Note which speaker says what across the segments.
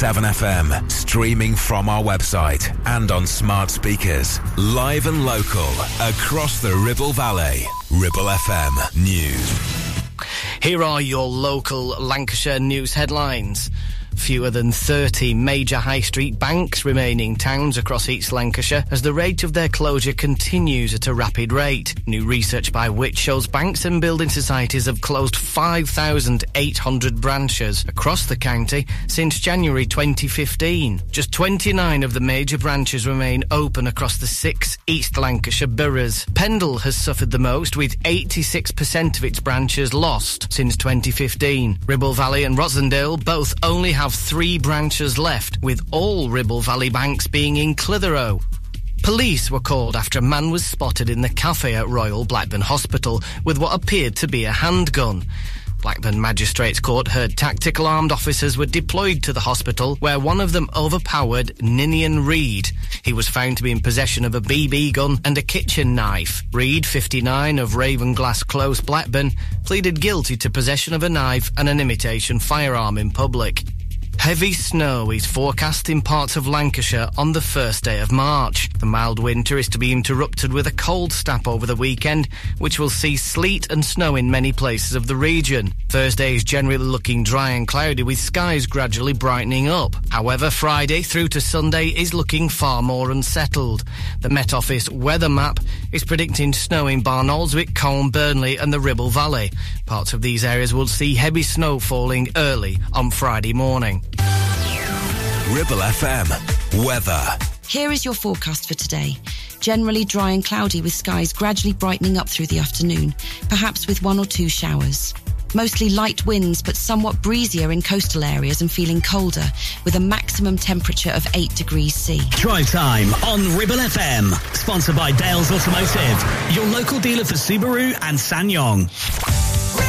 Speaker 1: 7FM, streaming from our website and on smart speakers. Live and local, across the Ribble Valley. Ribble FM News.
Speaker 2: Here are your local Lancashire news headlines. Fewer than 30 major high street banks remain in towns across East Lancashire as the rate of their closure continues at a rapid rate. New research by Which shows banks and building societies have closed 5,800 branches across the county since January 2015. Just 29 of the major branches remain open across the six East Lancashire boroughs. Pendle has suffered the most with 86% of its branches lost since 2015. Ribble Valley and Rossendale both only have three branches left, with all Ribble Valley banks being in Clitheroe. Police were called after a man was spotted in the cafe at Royal Blackburn Hospital with what appeared to be a handgun. Blackburn Magistrates Court heard tactical armed officers were deployed to the hospital where one of them overpowered Ninian Reed. He was found to be in possession of a BB gun and a kitchen knife. Reed, 59 of Ravenglass Close, Blackburn, pleaded guilty to possession of a knife and an imitation firearm in public. Heavy snow is forecast in parts of Lancashire on the first day of March. The mild winter is to be interrupted with a cold snap over the weekend, which will see sleet and snow in many places of the region. Thursday is generally looking dry and cloudy with skies gradually brightening up. However, Friday through to Sunday is looking far more unsettled. The Met Office weather map is predicting snow in Barnoldswick, Colne, Burnley and the Ribble Valley. Parts of these areas will see heavy snow falling early on Friday morning.
Speaker 1: Ribble FM. Weather.
Speaker 3: Here is your forecast for today. Generally dry and cloudy with skies gradually brightening up through the afternoon, perhaps with one or two showers. Mostly light winds, but somewhat breezier in coastal areas and feeling colder, with a maximum temperature of 8 degrees C.
Speaker 4: Drive time on Ribble FM. Sponsored by Dales Automotive, your local dealer for Subaru and SsangYong.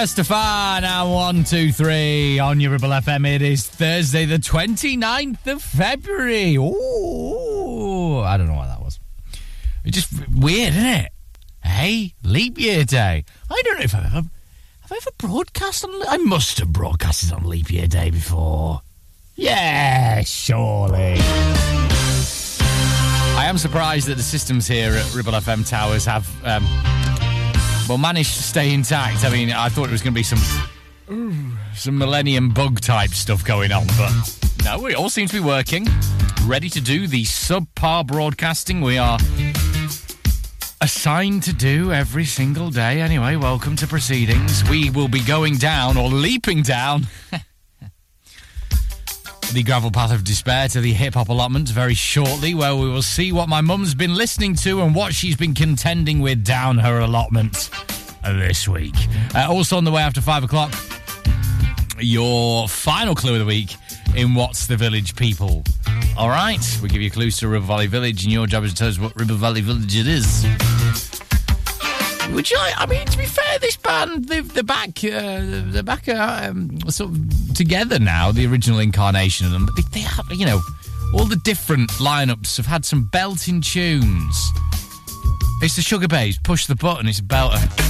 Speaker 5: Estefan two, three on your Ribble FM. It is Thursday, the 29th of February. Ooh, I don't know what that was. It's just weird, isn't it? Hey, leap year day. I don't know if I've ever, have I ever broadcast on. I must have broadcasted on leap year day before. Yeah, surely. I am surprised that the systems here at Ribble FM Towers have um, well managed to stay intact. I mean, I thought it was going to be some some Millennium Bug type stuff going on, but no, it all seems to be working. Ready to do the subpar broadcasting we are assigned to do every single day. Anyway, welcome to proceedings. We will be going down or leaping down. the gravel path of despair to the hip hop allotment very shortly, where we will see what my mum's been listening to and what she's been contending with down her allotment this week. Uh, also on the way after five o'clock, your final clue of the week in What's the Village People. All right, we give you clues to Ribble Valley Village, and your job is to tell us what Ribble Valley Village it is. Would you like? I mean, to be fair, this band they've, they're back. Uh, they're back uh, um, sort of together now. The original incarnation of them, but they, they have, you know, all the different lineups have had some belting tunes. It's the Sugababes. Push the button. It's a belter.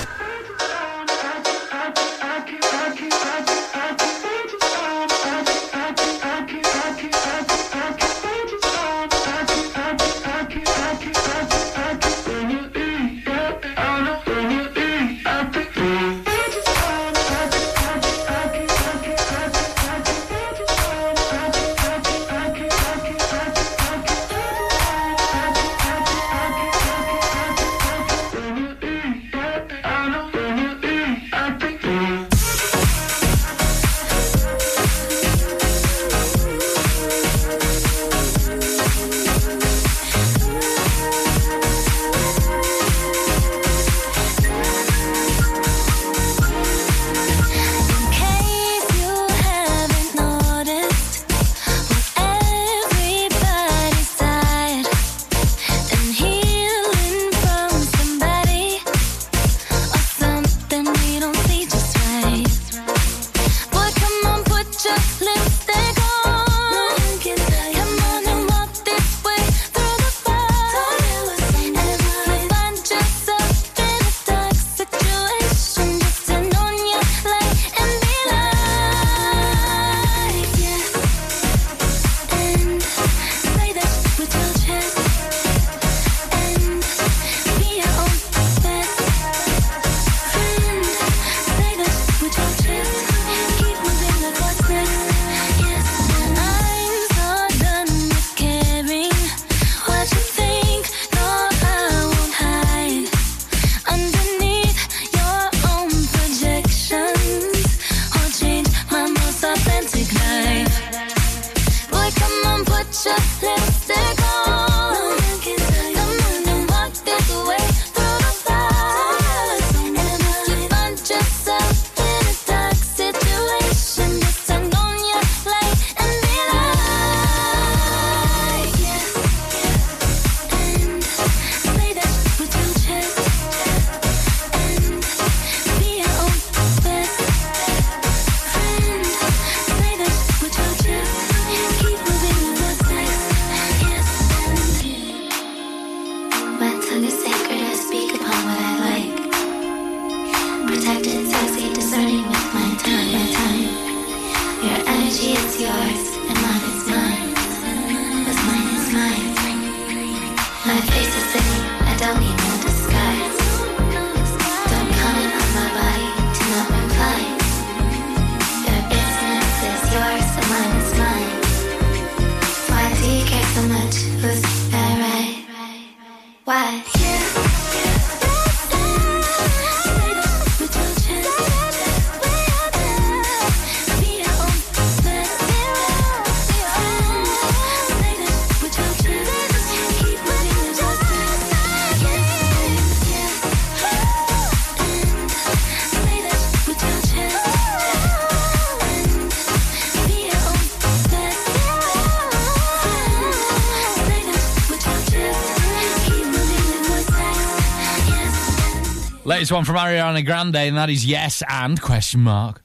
Speaker 5: Latest one from Ariana Grande, and that is yes and question mark.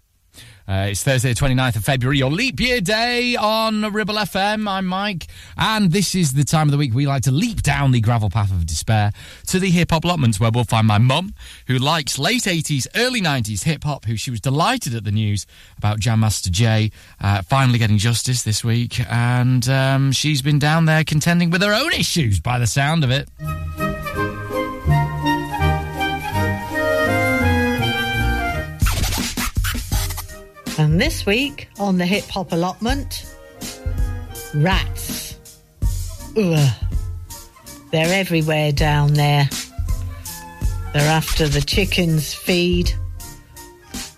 Speaker 5: Uh, it's Thursday, the 29th of February, your leap year day on Ribble FM. I'm Mike, and this is the time of the week we like to leap down the gravel path of despair to the hip hop allotments, where we'll find my mum, who likes late 80s, early 90s hip hop, who she was delighted at the news about Jam Master Jay uh, finally getting justice this week, and um, she's been down there contending with her own issues by the sound of it.
Speaker 6: This week on the hip hop allotment, rats. Ugh. They're everywhere down there. They're after the chickens' feed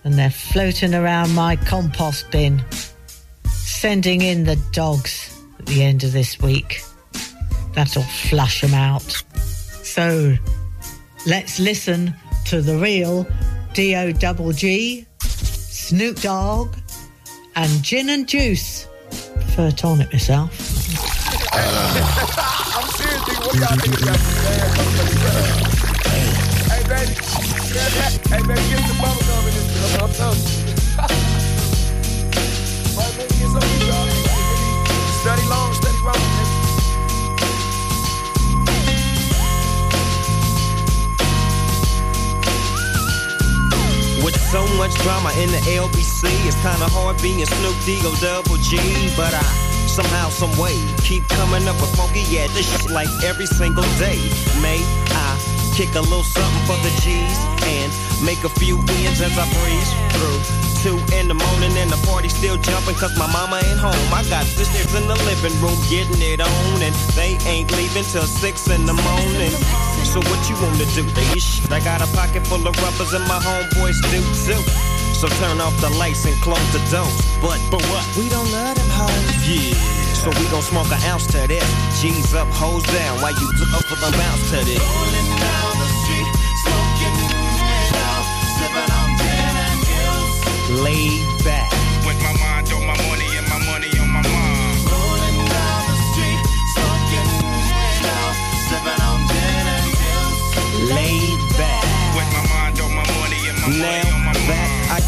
Speaker 6: and they're floating around my compost bin, sending in the dogs at the end of this week. That'll flush them out. So let's listen to the real D-O double G Snoop Dogg, and gin and juice. Prefer tonic myself. I'm What y'all niggas Hey, baby. Hey, baby, get some bubble gum in this. I'm, baby, it's on you, y'all.
Speaker 7: Drama in the LBC. It's kinda hard being Snoop D O double G, but I somehow, some way keep coming up with funky yeah this shit like every single day. May I kick a little something for the G's and make a few ends as I breeze through. Two in the morning and the party still jumping cause my mama ain't home. I got sisters in the living room getting it on and they ain't leaving till six in the morning. So what you wanna do? They. I got a pocket full of rubbers and my homeboys do too. So turn off the lights and close the doors. But, but what? We don't love them hoes. Yeah. So we gon' smoke an ounce to this. G's up, hoes down. While you look up for the bounce to this. Rolling down the street, smoking out, on and. Laid back.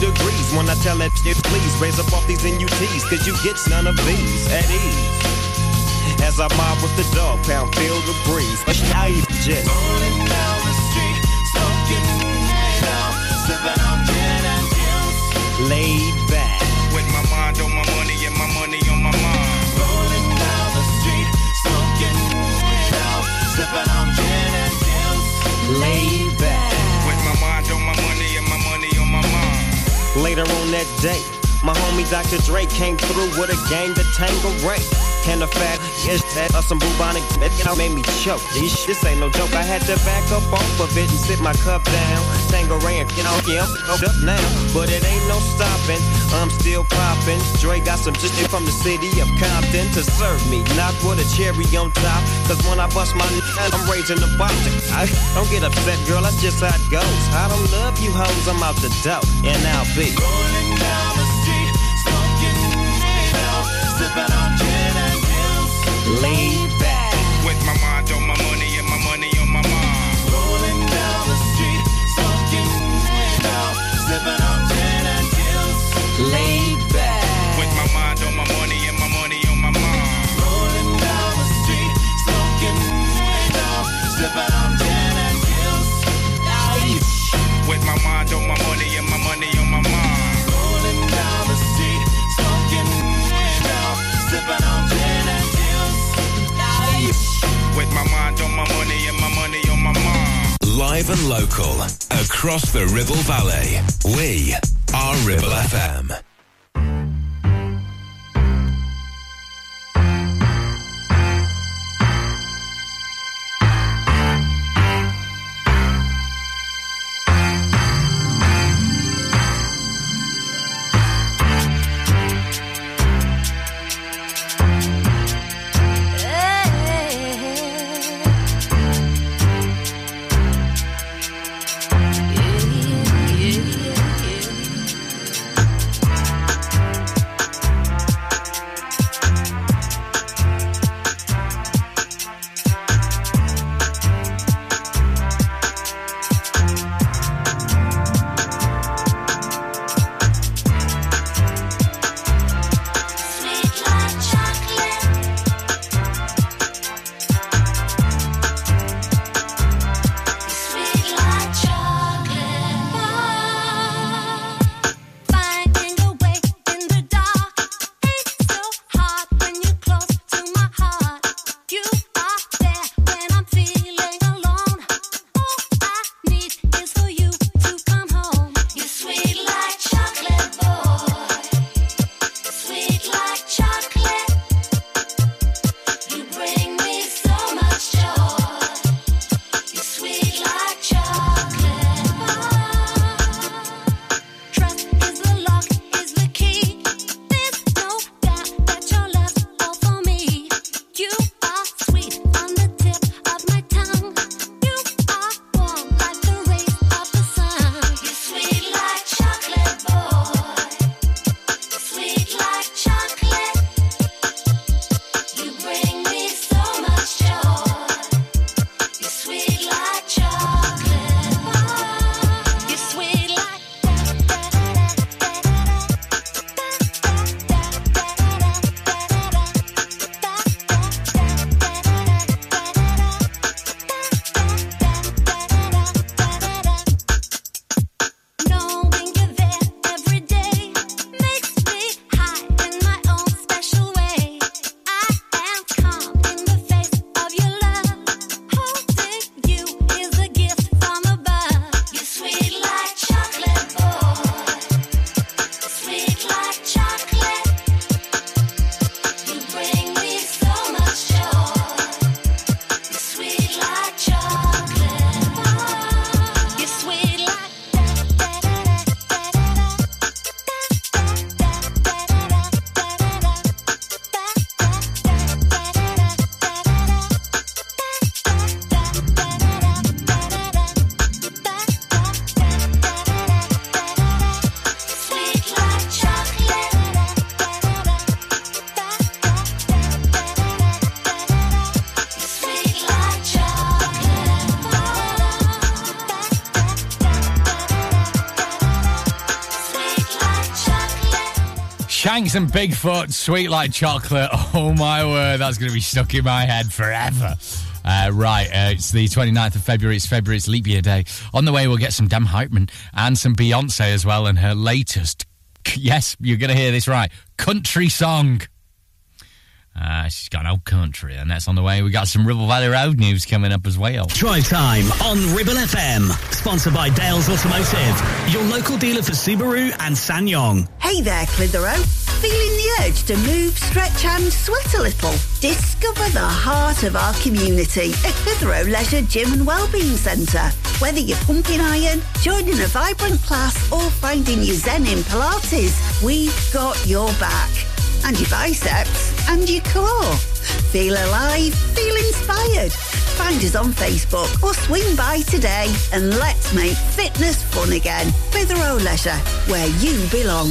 Speaker 7: degrees when I tell that shit, please raise up off these NUTs, cause you get none of these at ease. As I mob with the dog pound, feel the breeze. But I just rolling down the street, smoking out, sipping on gin and gills. Laid back,
Speaker 8: With my mind on my money and my money on my mind.
Speaker 7: rolling down the street, smoking out, sipping on gin and gills. Laid Later on that day, my homie Dr. Dre came through with a gang that Tango Ray. And the fat is that of some bubonic know, made me choke. This, this ain't no joke. I had to back up off of it and sit my cup down. And you know, yeah, I'm up now. But it ain't no stopping. I'm still popping. Dre got some just from the city of Compton to serve me. Not with a cherry on top. Cause when I bust my nut, I'm raising the bar. I don't get upset, girl. That's just how it goes. I don't love you hoes. I'm out the dope. And I'll be rolling down the street, smoking sipping on gin. Laid back,
Speaker 8: With my mind on my money my mind
Speaker 7: on
Speaker 8: my money and my money on my mind.
Speaker 9: Live and local across the Ribble Valley. We are Ribble FM.
Speaker 5: Shanks and Bigfoot, sweet like chocolate. Oh my word, that's going to be stuck in my head forever. Uh, right, uh, it's the 29th of February. It's February, it's leap year day. On the way, we'll get some Dem Hypeman and some Beyonce as well, and her latest, yes, you're going to hear this right, country song. Uh, she's got an old country, and that's on the way. We got some Ribble Valley Road news coming up as well.
Speaker 10: Drive time on Ribble FM. Sponsored by Dales Automotive, your local dealer for Subaru and SsangYong.
Speaker 11: Hey there, Clitheroe. Feeling the urge to move, stretch and sweat a little? Discover the heart of our community at Clitheroe Leisure Gym and Wellbeing Centre. Whether you're pumping iron, joining a vibrant class or finding your zen in Pilates, we've got your back and your biceps and your core. Feel alive, feel inspired. Find us on Facebook or swing by today and let's make fitness fun again. Clitheroe Leisure, where you belong.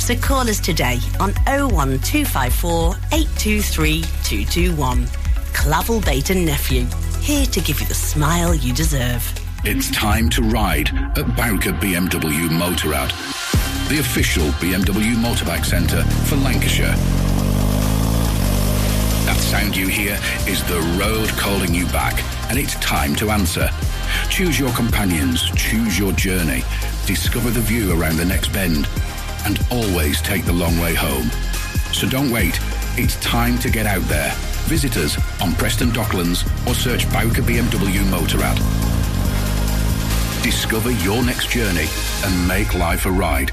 Speaker 12: So call us today on 01254 823 221. Clavel Bait and Nephew, here to give you the smile you deserve.
Speaker 13: It's time to ride at Bowker BMW Motorrad, the official BMW motorbike centre for Lancashire. That sound you hear is the road calling you back, and it's time to answer. Choose your companions, choose your journey, discover the view around the next bend, and always take the long way home. So don't wait, it's time to get out there. Visit us on Preston Docklands or search Bowker BMW Motorrad. Discover your next journey and make life a ride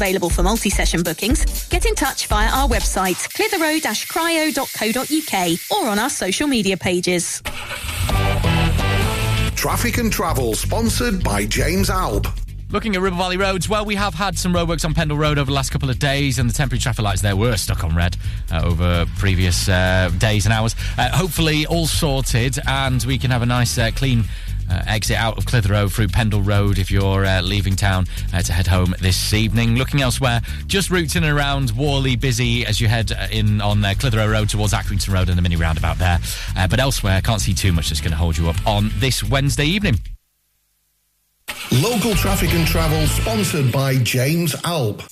Speaker 14: available for multi-session bookings. Get in touch via our website, clitheroe-cryo.co.uk or on our social media pages.
Speaker 15: Traffic and travel sponsored by James Alb.
Speaker 5: Looking at Ribble Valley roads, well, we have had some roadworks on Pendle Road over the last couple of days, and the temporary traffic lights there were stuck on red uh, over previous uh, days and hours. Uh, hopefully, all sorted, and we can have a nice, uh, clean uh, exit out of Clitheroe through Pendle Road if you're uh, leaving town uh, to head home this evening. Looking elsewhere, just routing around Whalley busy as you head uh, in on uh, Clitheroe Road towards Accrington Road and the mini roundabout there. Uh, but elsewhere, I can't see too much that's going to hold you up on this Wednesday evening.
Speaker 15: Local traffic and travel sponsored by James Alb.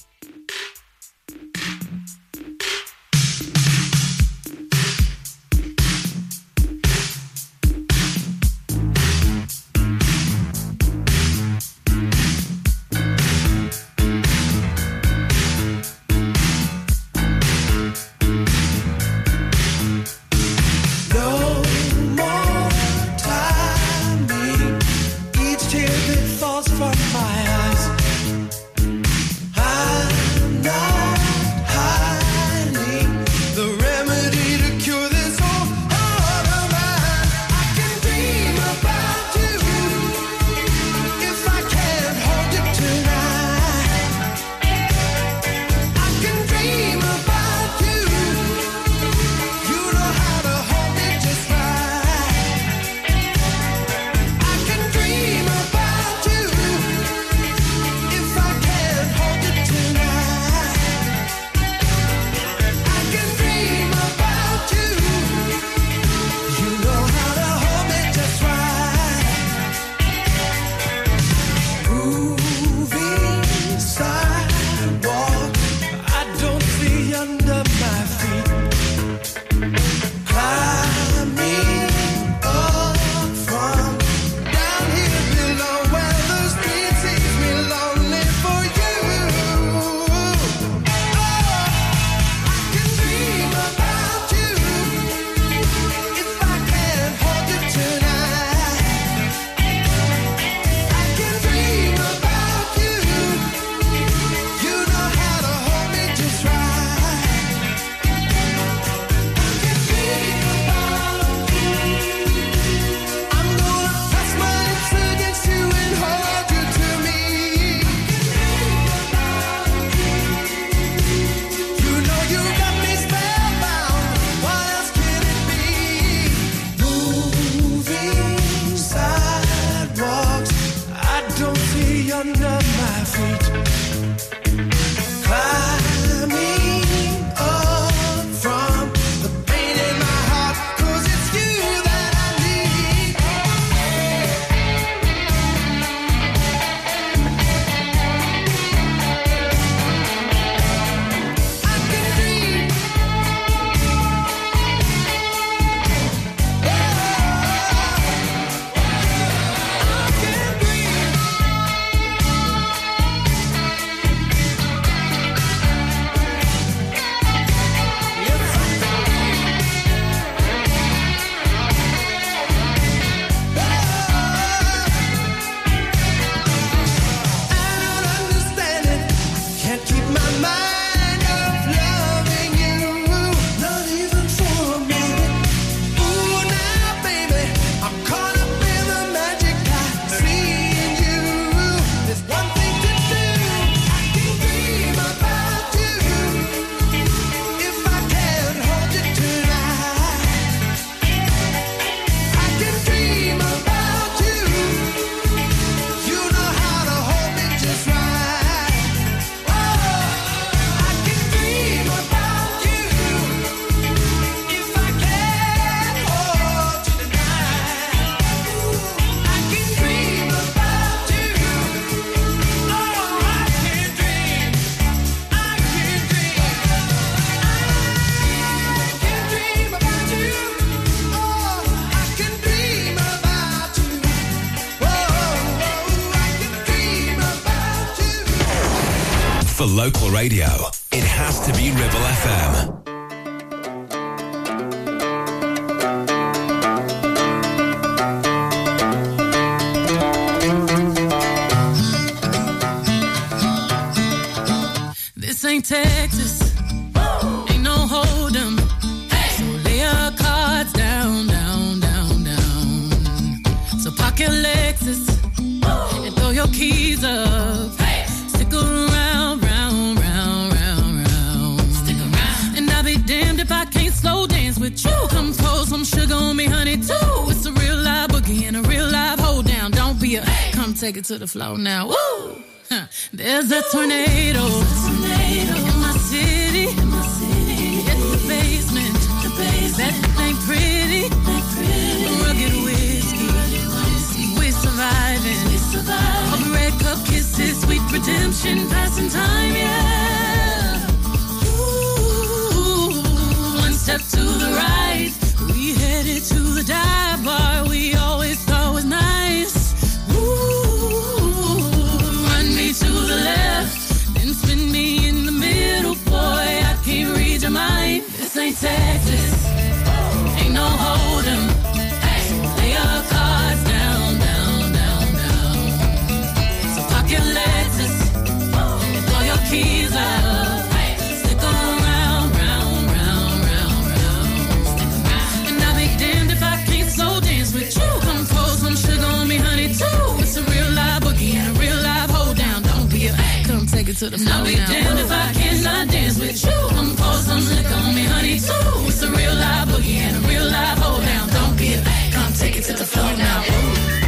Speaker 1: Radio, it has to be Ribble FM.
Speaker 16: This ain't Texas. Ain't no hold 'em. So lay your cards down, down, down, down. So park your Lexus and throw your keys up. Come pour some sugar on me, honey, too. It's a real live boogie and a real live hold down. Don't be a come take it to the floor now. Woo! Huh. There's a tornado. In my city. It's the basement. That ain't pretty. Rugged whiskey. We're surviving. The red cup kisses, sweet redemption, passing time, yeah. Step to the right. We headed to the dive bar we always thought was nice. Ooh, run me to the left, then spin me in the middle, boy. I can't read your mind. This ain't Texas, take it to the floor. I'll be damned if I cannot dance with you. Come pour some liquor on me, honey, too. It's a real live boogie and a real live hold down. Don't be a come take it to the floor now. There's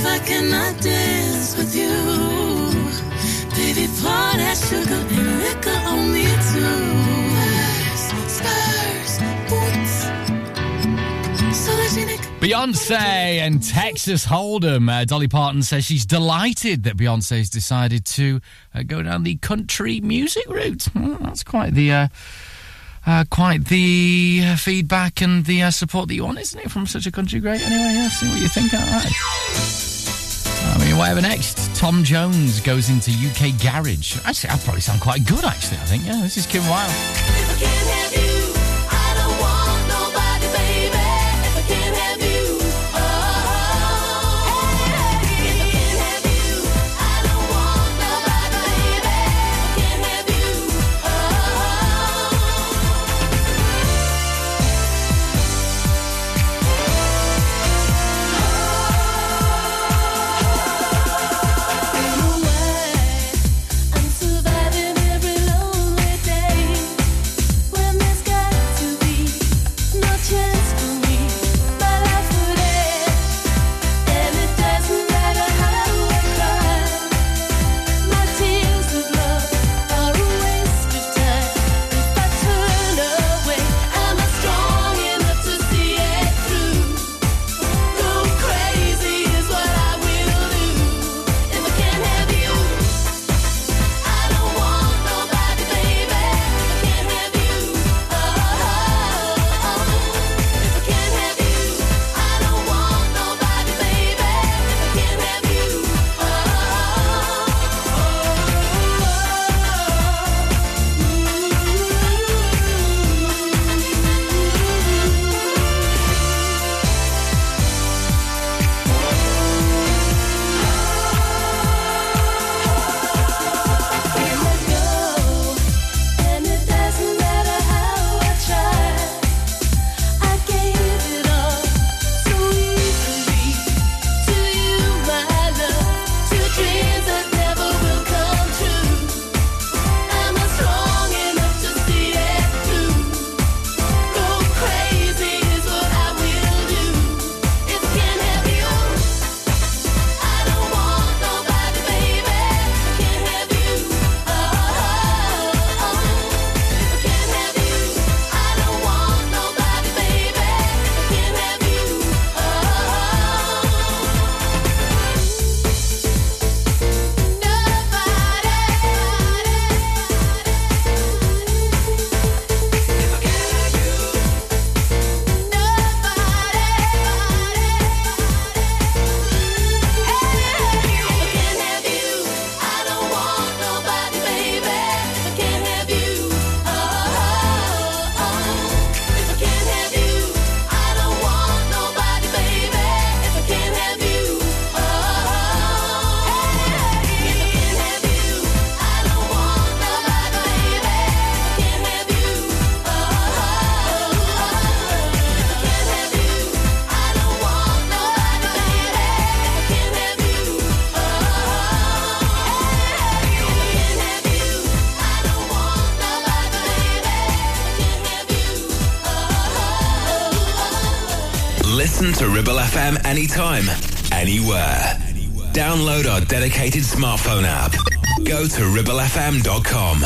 Speaker 17: If I cannot dance with you. Baby, pour that sugar and liquor on me too. Spurs, boots. Solargenic.
Speaker 16: Beyonce and Texas Hold'em. Uh, Dolly Parton says she's delighted that Beyonce's decided to uh, go down the country music route. Well, that's quite the. Uh, uh, quite the uh, feedback and the uh, support that you want, isn't it, from such a country great? Anyway, yeah, see what you think. All right. I mean, whatever next. Tom Jones goes into UK Garage. Actually, I'd probably sound quite good, actually, I think. Yeah, this is Kim Wilde.
Speaker 1: Download our dedicated smartphone app. Go to ribblefm.com.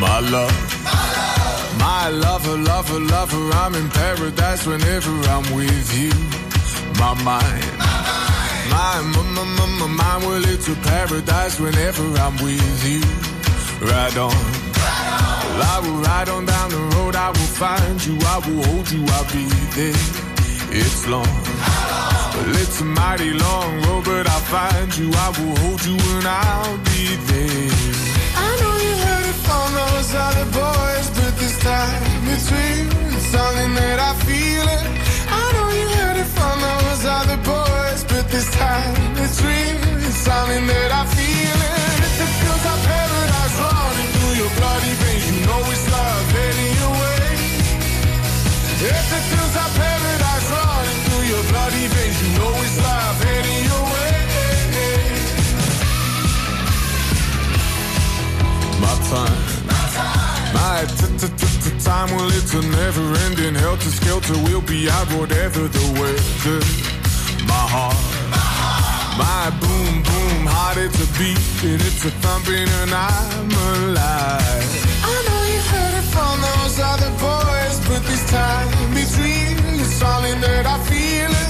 Speaker 18: My love. My lover, lover, lover, I'm in paradise whenever I'm with you. My mind. My, my, my, my, my mind, well, it's a paradise whenever I'm with you. Ride on. I will ride on down the road, I will find you, I will hold you, I'll be there. It's long. Well, it's a mighty long road, but I'll find you, I will hold you, and I'll be there. I know you heard it from those other boys, but this time it's real. It's something that I feel it. I know you heard it from those other boys, but this time it's real. It's something that I feel it. It's the pills I pay leaving, you know it's love heading your way. If it feels like paradise running through your bloody veins, you know it's love heading your way. My time, my time, my t t t t time. Well, it's a never ending helter skelter. We'll be out whatever the weather. My heart my boom boom heart it's a beating, it's a thumping, and I'm alive. I know you've heard it from those other boys, but this time between it's something that I feel it.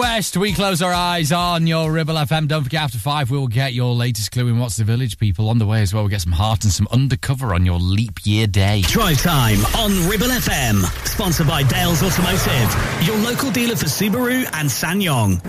Speaker 5: West, we close our eyes on your Ribble FM. Don't forget, after five, we'll get your latest clue in What's the Village, people. On the way as well, we'll get some heart and some undercover on your leap year day.
Speaker 10: Drive time on Ribble FM. Sponsored by Dales Automotive, your local dealer for Subaru and SsangYong.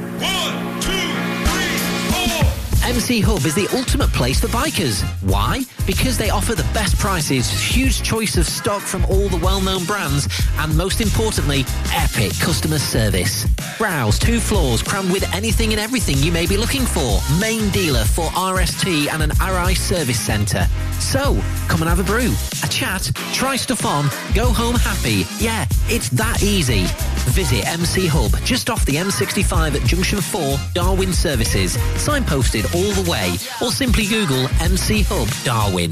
Speaker 19: MC Hub is the ultimate place for bikers. Why? Because they offer the best prices, huge choice of stock from all the well-known brands, and most importantly, epic customer service. Browse two floors crammed with anything and everything you may be looking for. Main dealer for RST and an Arai service centre. So, come and have a brew, a chat, try stuff on, go home happy. Yeah, it's that easy. Visit MC Hub just off the M65 at Junction 4, Darwin Services. Signposted all the way, or simply Google MC Hub Darwin.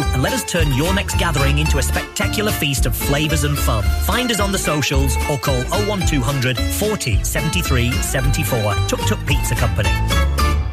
Speaker 20: and let us turn your next gathering into a spectacular feast of flavours and fun. Find us on the socials or call 01200 40 73 74. Tuk Tuk Pizza Company.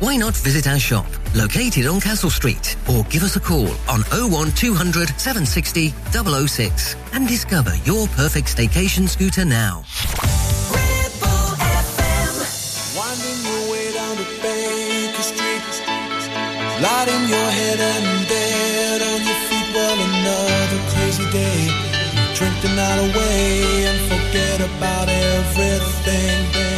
Speaker 21: Why not visit our shop, located on Castle Street, or give us a call on 01200 760 006 and discover your perfect staycation scooter now.
Speaker 22: Your head and dead on your feet. Well, another crazy day. Drink the night away and forget about everything.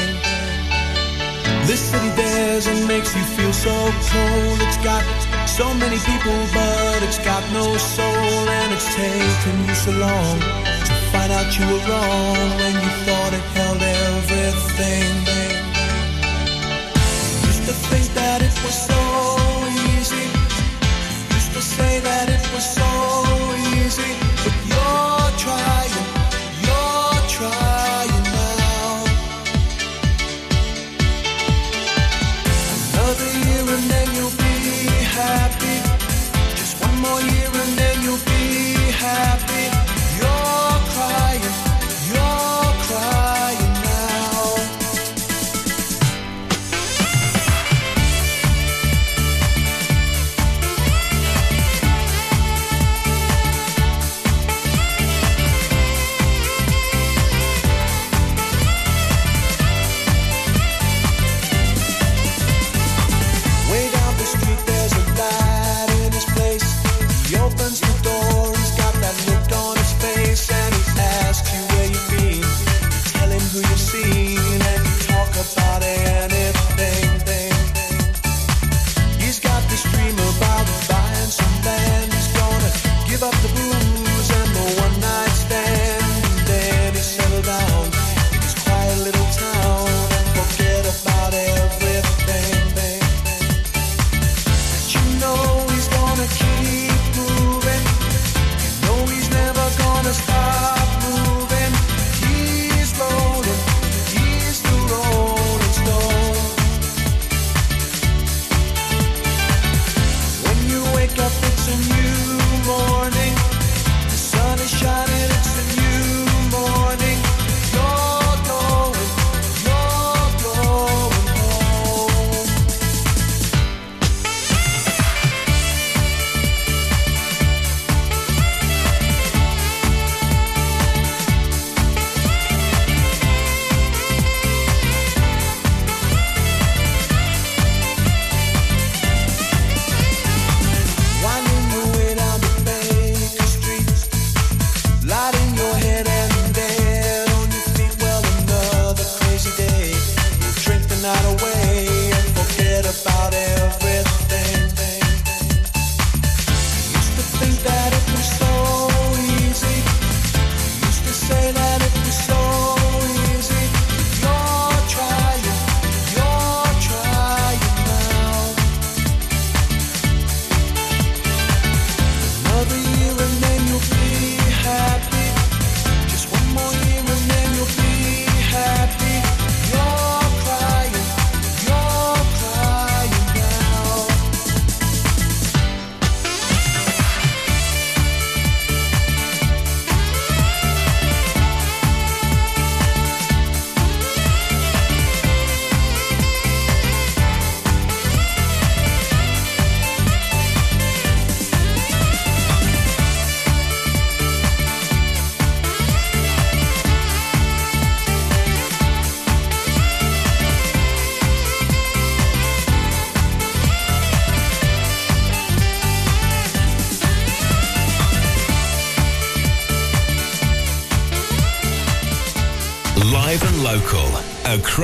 Speaker 22: This city dares and makes you feel so cold. It's got so many people, but it's got no soul. And it's taken you so long to find out you were wrong when you thought it held everything. Used to think that it was so easy. Used to say that it was so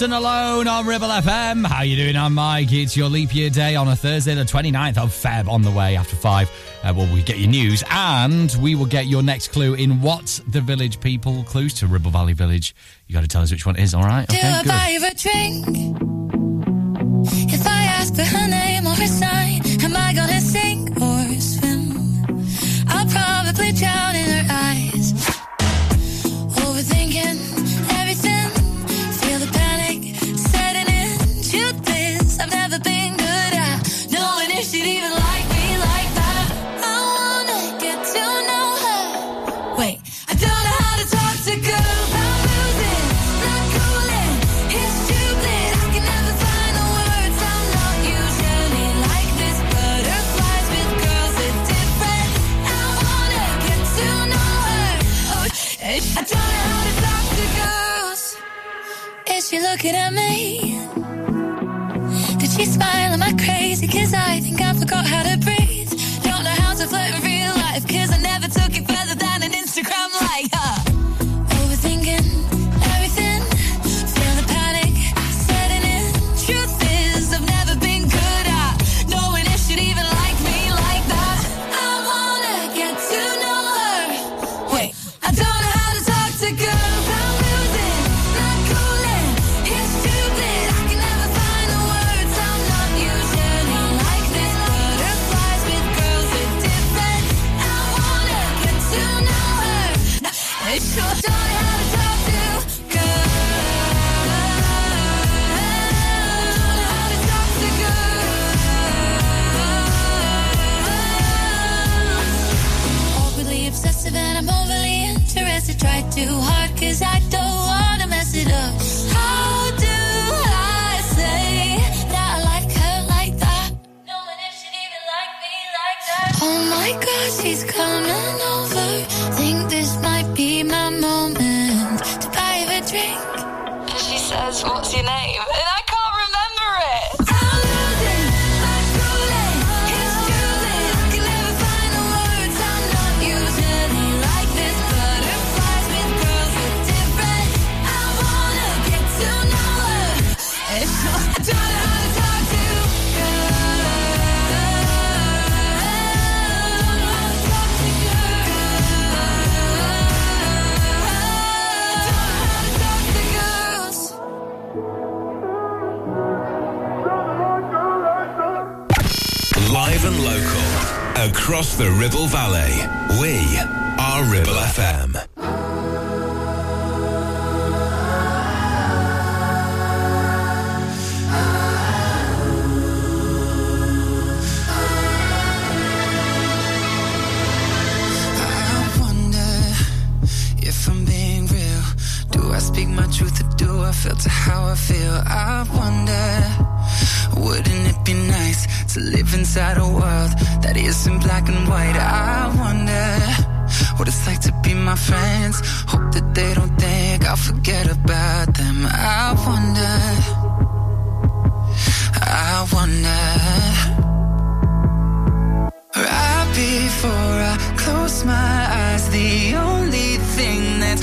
Speaker 5: Martin alone on Ribble FM. How you doing? I'm Mike. It's your leap year day on a Thursday, the 29th of Feb. On the way after five, uh, well, we get your news and we will get your next clue in what's the village people clues to Ribble Valley Village. You got to tell us which one it is, all right? Okay, Do
Speaker 16: I
Speaker 5: good.
Speaker 16: buy you a drink? If I ask for her name or her sign. looking at me? Did she smile? Am I crazy? Cause I think I forgot how. she's coming over. Think this might be my moment to buy her a drink. She says, What's your name?
Speaker 1: Across the Ribble Valley. We are Ribble FM.
Speaker 23: I wonder if I'm being real. Do I speak my truth or do I filter how I feel? I wonder, to live inside a world that isn't black and white? I wonder what it's like to be my friends. Hope that they don't think I'll forget about them. I wonder, I wonder. Right before I close my eyes, the only thing that's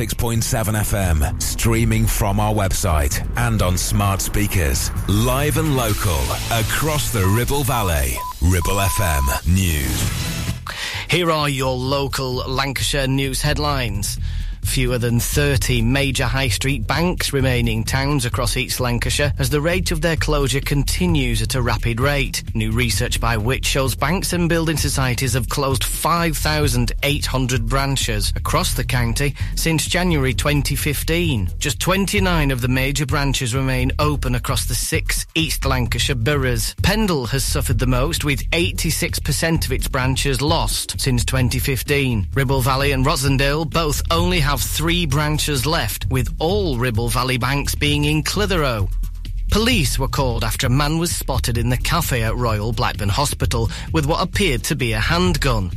Speaker 1: 106.7 FM, streaming from our website and on smart speakers. Live and local. Across the Ribble Valley. Ribble FM News.
Speaker 2: Here are your local Lancashire news headlines. Fewer than 30 major high street banks remain in towns across East Lancashire as the rate of their closure continues at a rapid rate. New research by Which shows banks and building societies have closed 5,800 branches across the county since January 2015. Just 29 of the major branches remain open across the six East Lancashire boroughs. Pendle has suffered the most with 86% of its branches lost since 2015. Ribble Valley and Rossendale both only have three branches left, with all Ribble Valley banks being in Clitheroe. Police were called after a man was spotted in the cafe at Royal Blackburn Hospital with what appeared to be a handgun.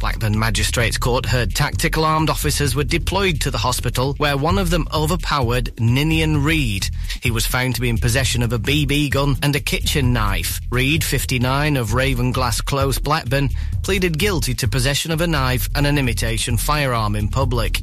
Speaker 2: Blackburn Magistrates Court heard tactical armed officers were deployed to the hospital where one of them overpowered Ninian Reed. He was found to be in possession of a BB gun and a kitchen knife. Reed, 59, of Ravenglass Close, Blackburn, pleaded guilty to possession of a knife and an imitation firearm in public.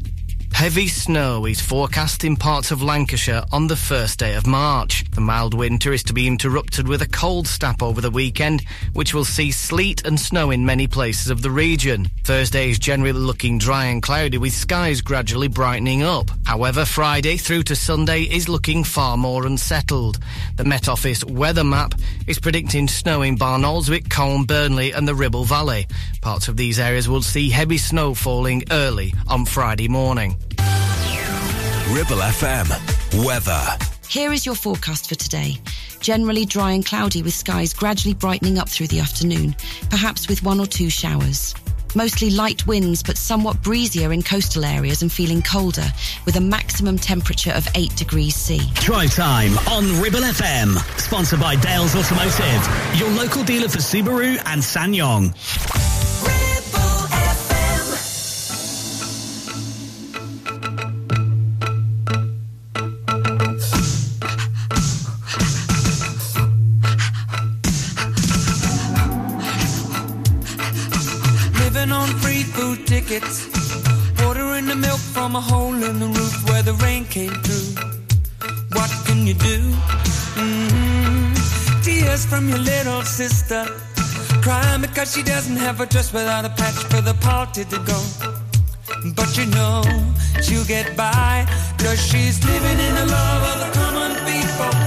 Speaker 1: Heavy snow is forecast in parts of Lancashire on the first day of March. The mild winter is to be interrupted with a cold snap over the weekend, which will see sleet and snow in many places of the region. Thursday is generally looking dry and cloudy with skies gradually brightening up. However, Friday through to Sunday is looking far more unsettled. The Met Office weather map is predicting snow in Barnoldswick, Colne, Burnley and the Ribble Valley. Parts of these areas will see heavy snow falling early on Friday morning.
Speaker 9: Ribble FM. Weather.
Speaker 3: Here is your forecast for today. Generally dry and cloudy with skies gradually brightening up through the afternoon, perhaps with one or two showers. Mostly light winds, but somewhat breezier in coastal areas and feeling colder, with a maximum temperature of 8 degrees C.
Speaker 10: Drive time on Ribble FM. Sponsored by Dales Automotive, your local dealer for Subaru and
Speaker 24: SsangYong. Free tickets. Ordering the milk from a hole in the roof where the rain came through. What can you do? hmm Tears from your little sister. Crying because she doesn't have a dress without a patch for the party to go. But you know she'll get by. Cause she's living in the love of the common people.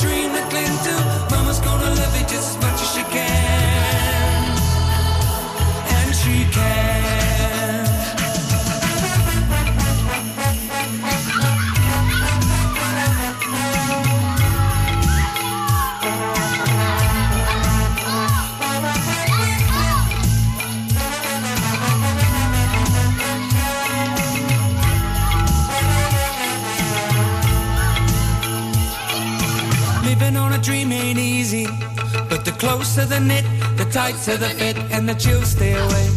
Speaker 24: the closer the knit, the tighter the fit, and the chills stay away.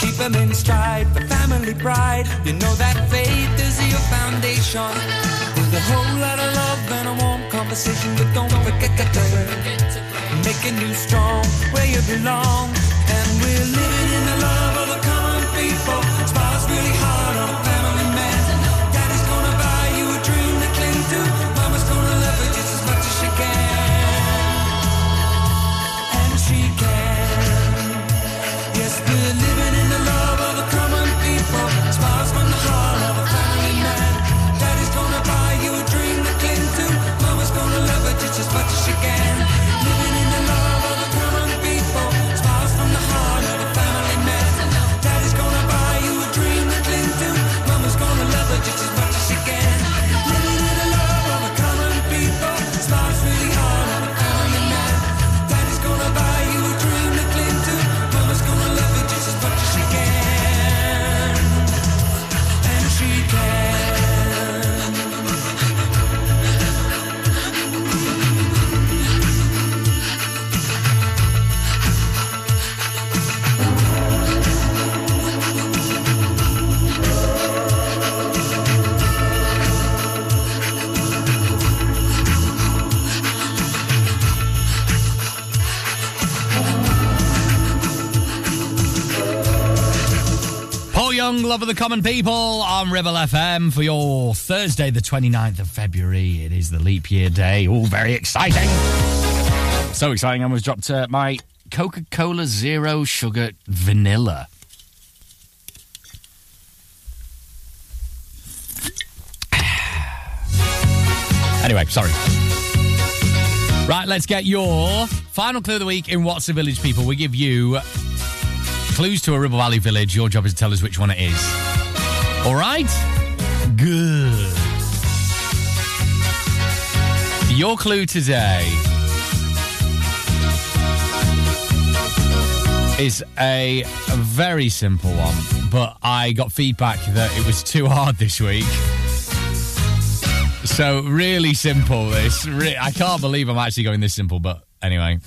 Speaker 24: Keep them in stride for family pride. You know that faith is your foundation. With a whole lot of love and a warm conversation, but don't forget to making you strong where you belong. And we're living Love of the Common People on
Speaker 5: Ribble FM for your Thursday, the 29th of February. It is the leap year day. All very exciting. So exciting, I almost dropped uh, my Coca Cola Zero Sugar Vanilla. Anyway, sorry. Right, let's get your final clue of the week in What's the Village People. We give you Clues to a Ribble Valley village. Your job is to tell us which one it is. All right? Good.
Speaker 9: Your clue today is a very simple one, but I got feedback that it was too hard this week. So, really simple, this. I can't believe I'm actually going this simple, but anyway.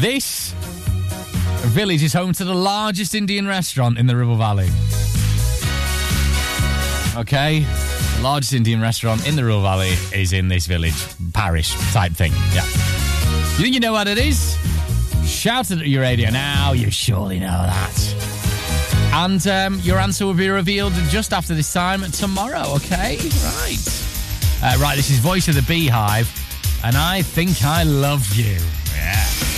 Speaker 9: This village is home to the largest Indian restaurant in the Ribble Valley. Okay? The largest Indian restaurant in the Ribble Valley is in this village, parish type thing. Yeah. You think you know what it is? Shout it at your radio now, you surely know that. And um, your answer will be revealed just after this time tomorrow, okay? Right. Uh, right, this is Voice of the Beehive, and I think I love you. Yeah.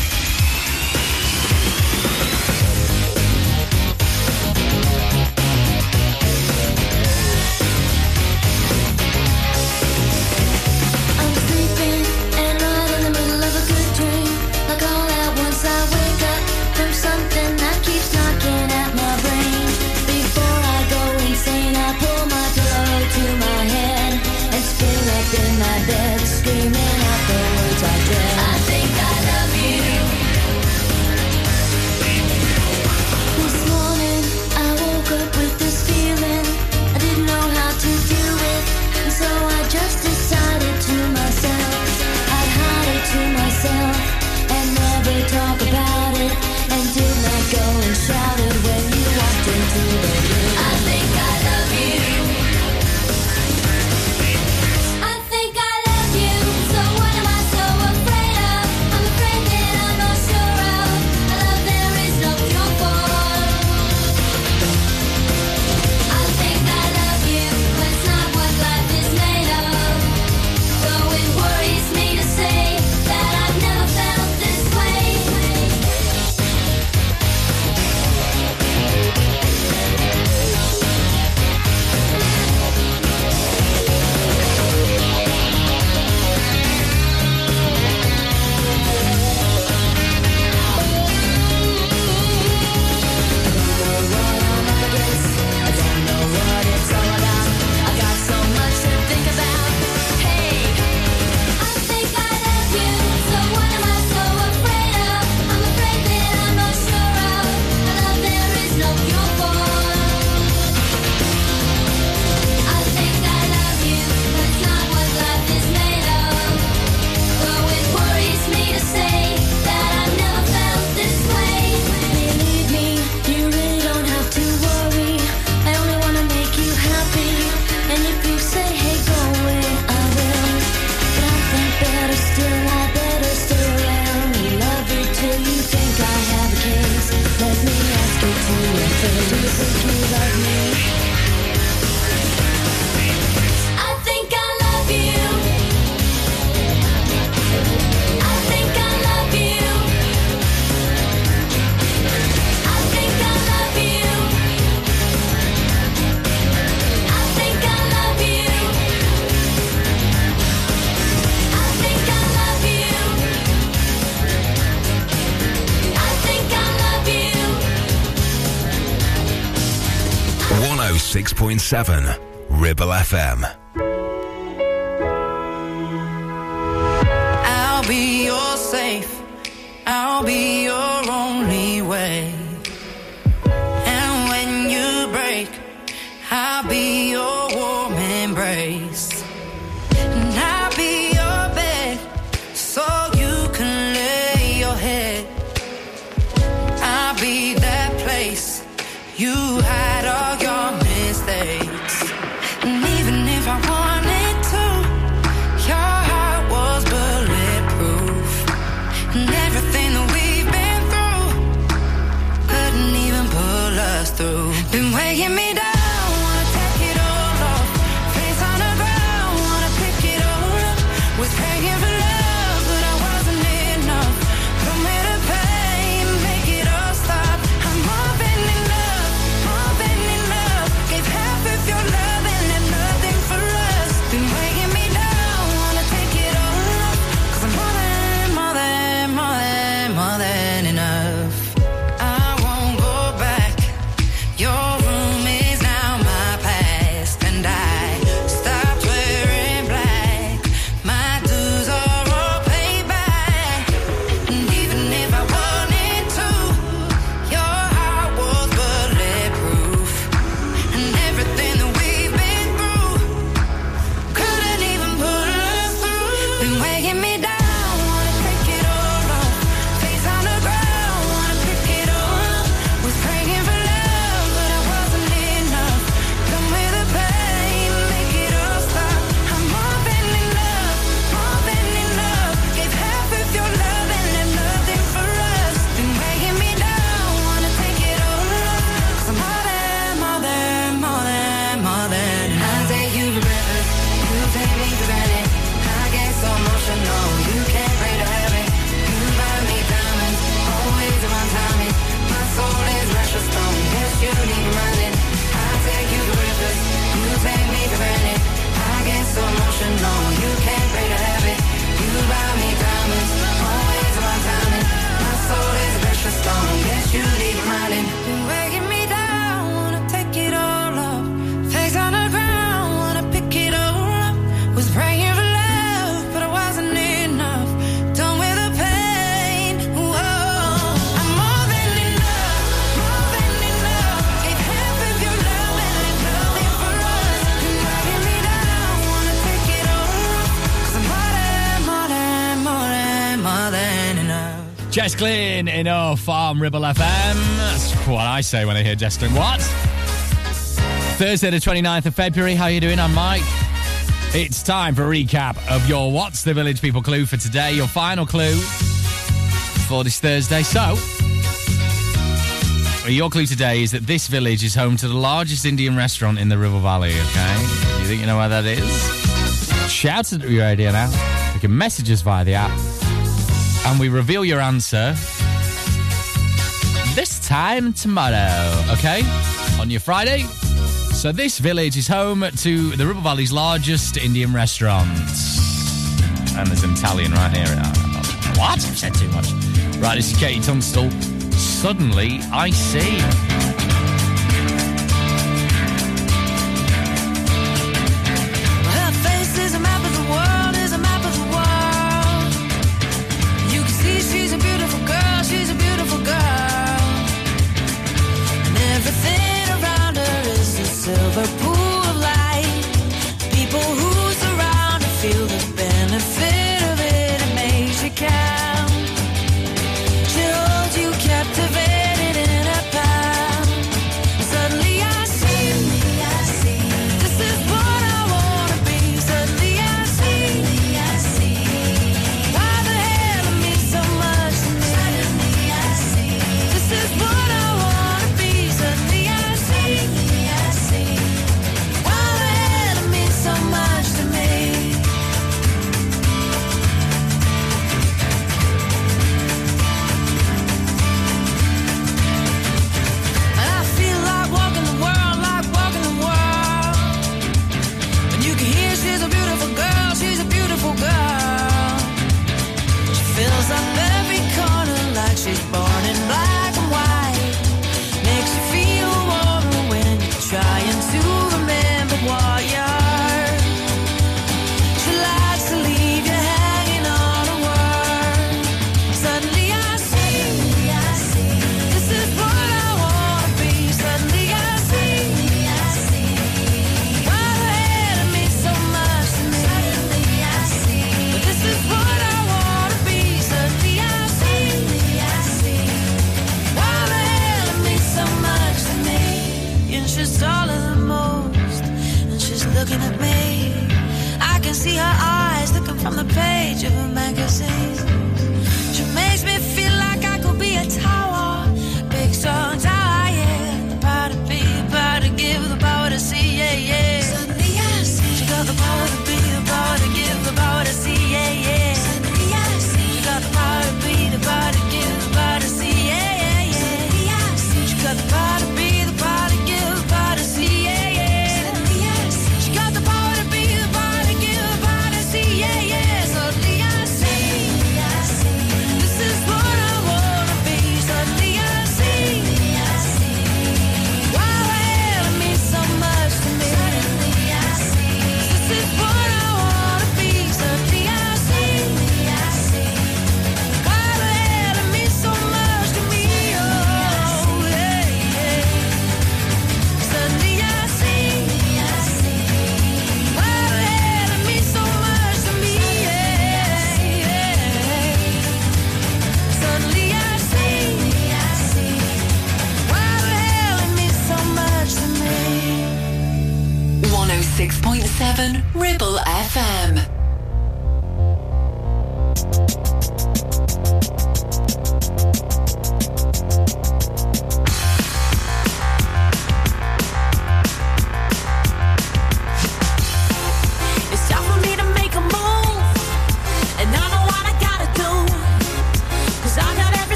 Speaker 16: 7. 1.0 Farm Ribble FM. That's what I say when I hear Justin What? Thursday, the 29th of February. How you doing? I'm Mike. It's time for a recap of your What's the Village People clue for today, your final clue for this Thursday. So, your clue today is that this village is home to the largest Indian restaurant in the Ribble Valley, okay? You think you know where that is? Shout it at your idea now. You can message us via the app. And we reveal your answer this time tomorrow, okay? On your Friday. So, this village is home to the Ribble Valley's largest Indian restaurant. And there's an Italian right here. What? I've said too much. Right, this is KT Tunstall. Suddenly, I see.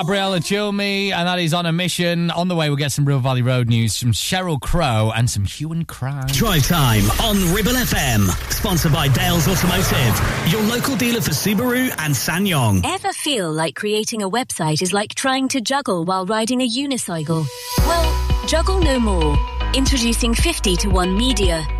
Speaker 5: Gabriella Cilmi, and that is on a mission. On the way, we'll get some Ribble Valley Road news from Sheryl Crow and some hue and cry.
Speaker 10: Drive time on Ribble FM. Sponsored by Dales Automotive, your local dealer for Subaru and SsangYong.
Speaker 25: Ever feel like creating a website is like trying to juggle while riding a unicycle? Well, juggle no more. Introducing 50 to 1 Media.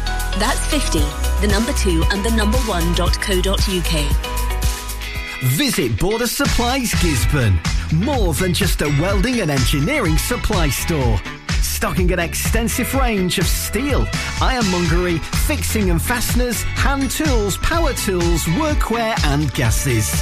Speaker 25: That's 50, the number 2 and the number 1.co.uk.
Speaker 26: Visit Border Supplies Gisburn. More than just a welding and engineering supply store. Stocking an extensive range of steel, ironmongery, fixing and fasteners, hand tools, power tools, workwear and gases.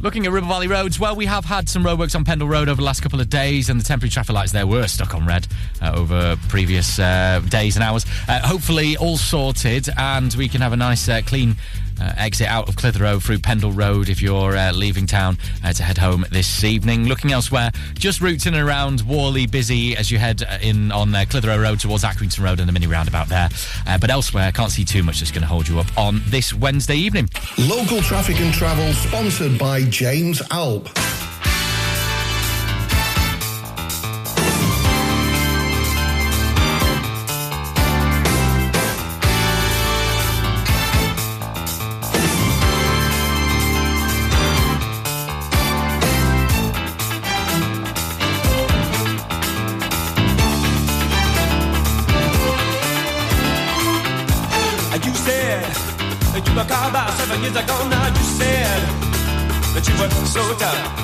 Speaker 5: Looking at Ribble Valley roads, well, we have had some roadworks on Pendle Road over the last couple of days, and the temporary traffic lights there were stuck on red uh, over previous uh, days and hours. Uh, hopefully, all sorted, and we can have a nice, uh, clean exit out of Clitheroe through Pendle Road if you're uh, leaving town uh, to head home this evening. Looking elsewhere, just routes in and around Whalley busy as you head uh, in on uh, Clitheroe Road towards Accrington Road and the mini roundabout there. Uh, but elsewhere, I can't see too much that's going to hold you up on this Wednesday evening.
Speaker 15: Local traffic and travel sponsored by James Alb.
Speaker 7: So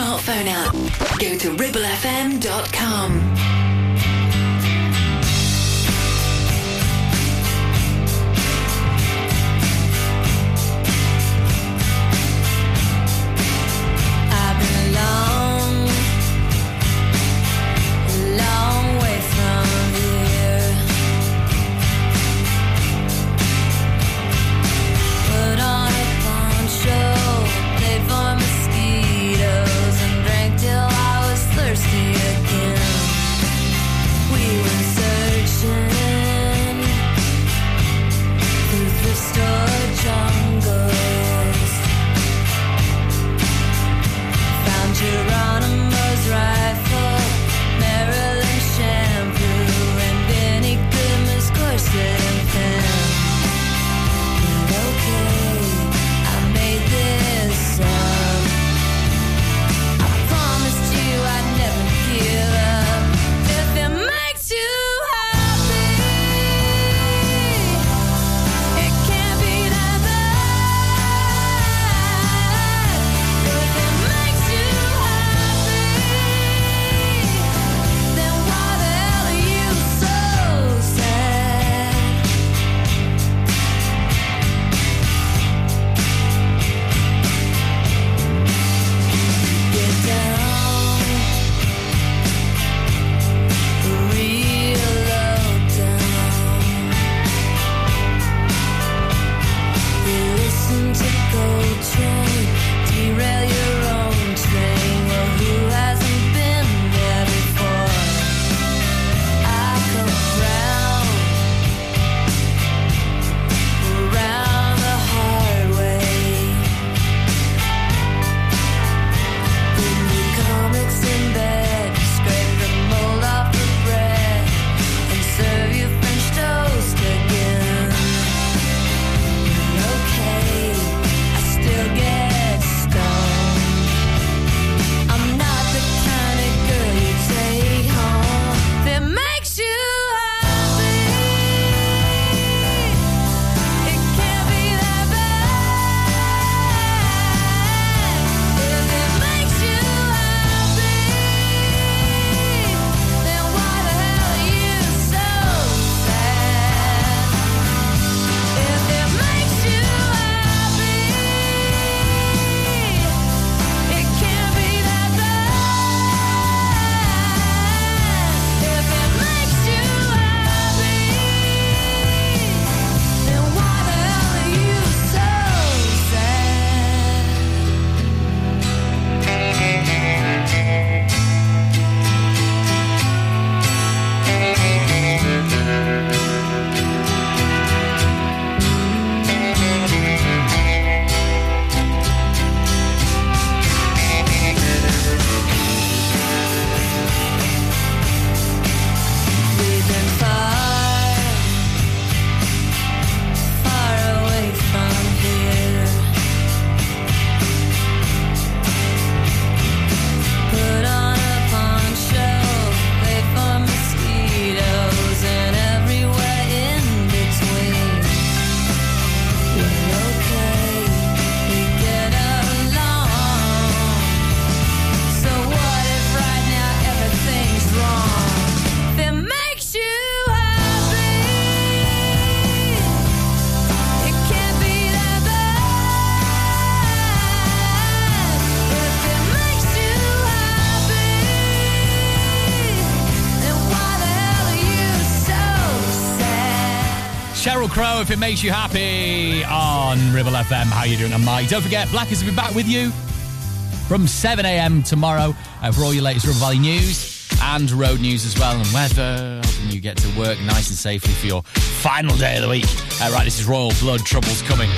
Speaker 16: smartphone app. Go to ribblefm.com.
Speaker 27: Crow if it makes you happy on Ribble FM. How you doing, I'm Mike? Don't forget, Blackers will be back with you from 7 a.m. tomorrow uh, for all your latest Ribble Valley news and road news as well, and weather. Hoping you get to work nice and safely for your final day of the week. Uh, right, this is Royal Blood Troubles coming.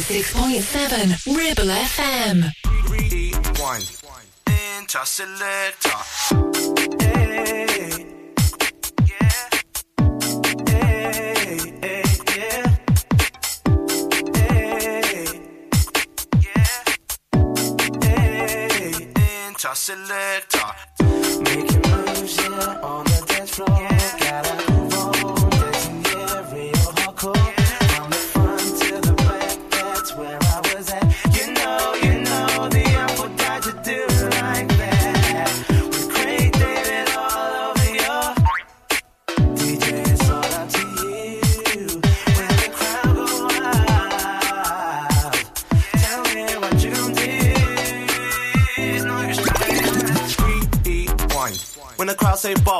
Speaker 28: 106.7 Ribble FM.
Speaker 22: Selector, making moves, yeah, on the dance floor. Yeah. Gotta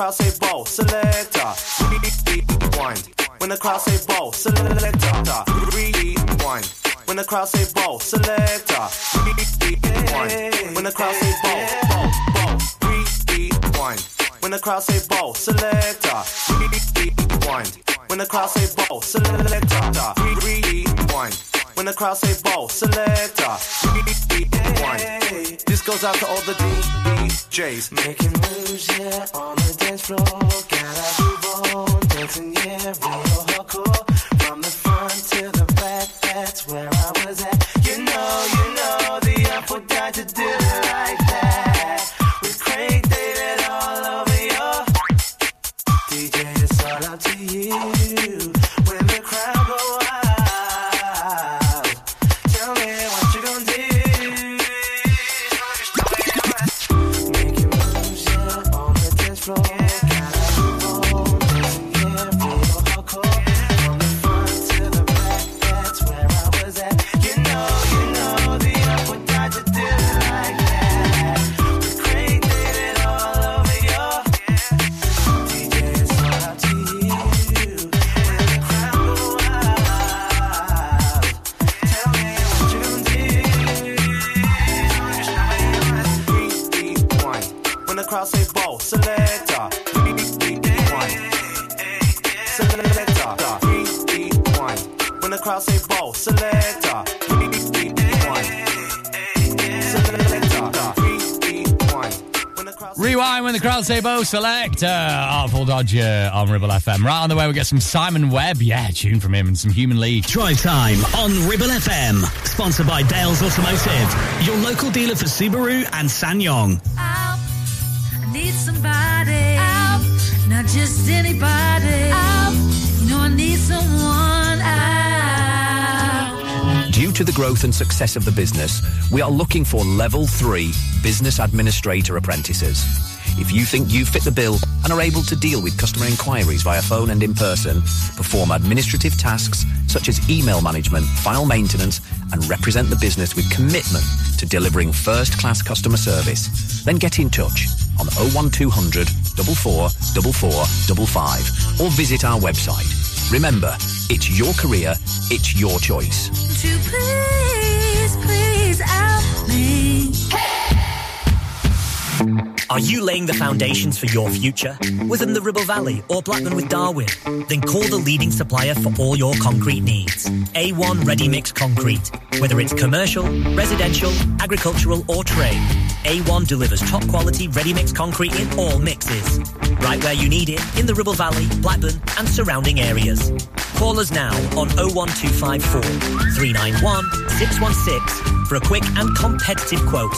Speaker 22: Crowd say ball, selector. Rewind. When the crowd say ball, selector. Rewind. When the crowd say ball, selector. Rewind. When the crowd say ball, ball, ball. Rewind. When the crowd say ball, selector. Rewind. When the crowd say ball, selector. Rewind. When the crowd say ball, selector. Rewind. This goes out to all the DJs. Making moves, yeah, on the dance floor. Gotta move on, dancing, yeah, real hardcore. From the front to the back, that's where I was at. You know, you know, the up would die to do it like that. With Craig David all over your DJ, it's all up to you. When the crowd say
Speaker 5: Bo Select. Uh, Artful Dodger on Ribble FM. Right on the way, we get some Simon Webbe. Yeah, tune from him and some Human League.
Speaker 10: Drive time on Ribble FM. Sponsored by Dales Automotive, your local dealer for Subaru and SsangYong.
Speaker 16: I need somebody out, not just anybody out. You know I need someone out.
Speaker 19: Due to the growth and success of the business, we are looking for level three business administrator apprentices. If you think you fit the bill and are able to deal with customer inquiries via phone and in person, perform administrative tasks such as email management, file maintenance, and represent the business with commitment to delivering first class customer service, then get in touch on 01200 44 44 55 or visit our website. Remember, it's your career, it's your choice.
Speaker 16: Won't please, please help me?
Speaker 20: Are you laying the foundations for your future? Within the Ribble Valley or Blackburn with Darwen? Then call the leading supplier for all your concrete needs. A1 Ready Mix Concrete. Whether it's commercial, residential, agricultural or trade, A1 delivers top quality ready mix concrete in all mixes. Right where you need it in the Ribble Valley, Blackburn and surrounding areas. Call us now on 01254 391 616 for a quick and competitive quote.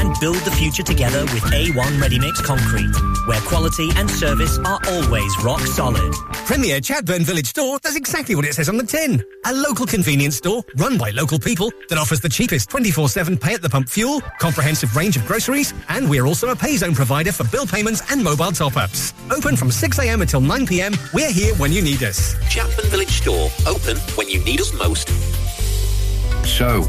Speaker 20: And build the future together with A1 Ready Mix Concrete, where quality and service are always rock solid.
Speaker 29: Premier Chatburn Village Store does exactly what it says on the tin. A local convenience store run by local people that offers the cheapest 24-7 pay at the pump fuel, comprehensive range of groceries, and we're also a pay zone provider for bill payments and mobile top-ups. Open from 6am until 9pm, we're here when you need us.
Speaker 30: Chatburn Village Store, open when you need us most.
Speaker 13: So,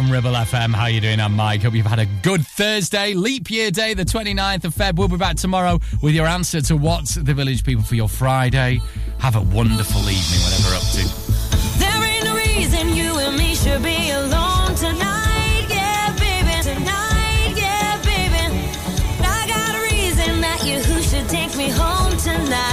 Speaker 31: on
Speaker 5: Ribble FM. How you doing? I'm Mike. Hope you've had a good Thursday, leap year day, the 29th of Feb. We'll be back tomorrow with your answer to what's the village people for your Friday. Have a wonderful evening, whatever up to.
Speaker 16: There ain't no reason you and me should be alone tonight. tonight.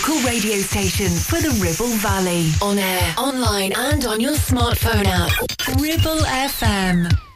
Speaker 32: Local radio station for the Ribble Valley. On air, online, and on your smartphone app. Ribble FM.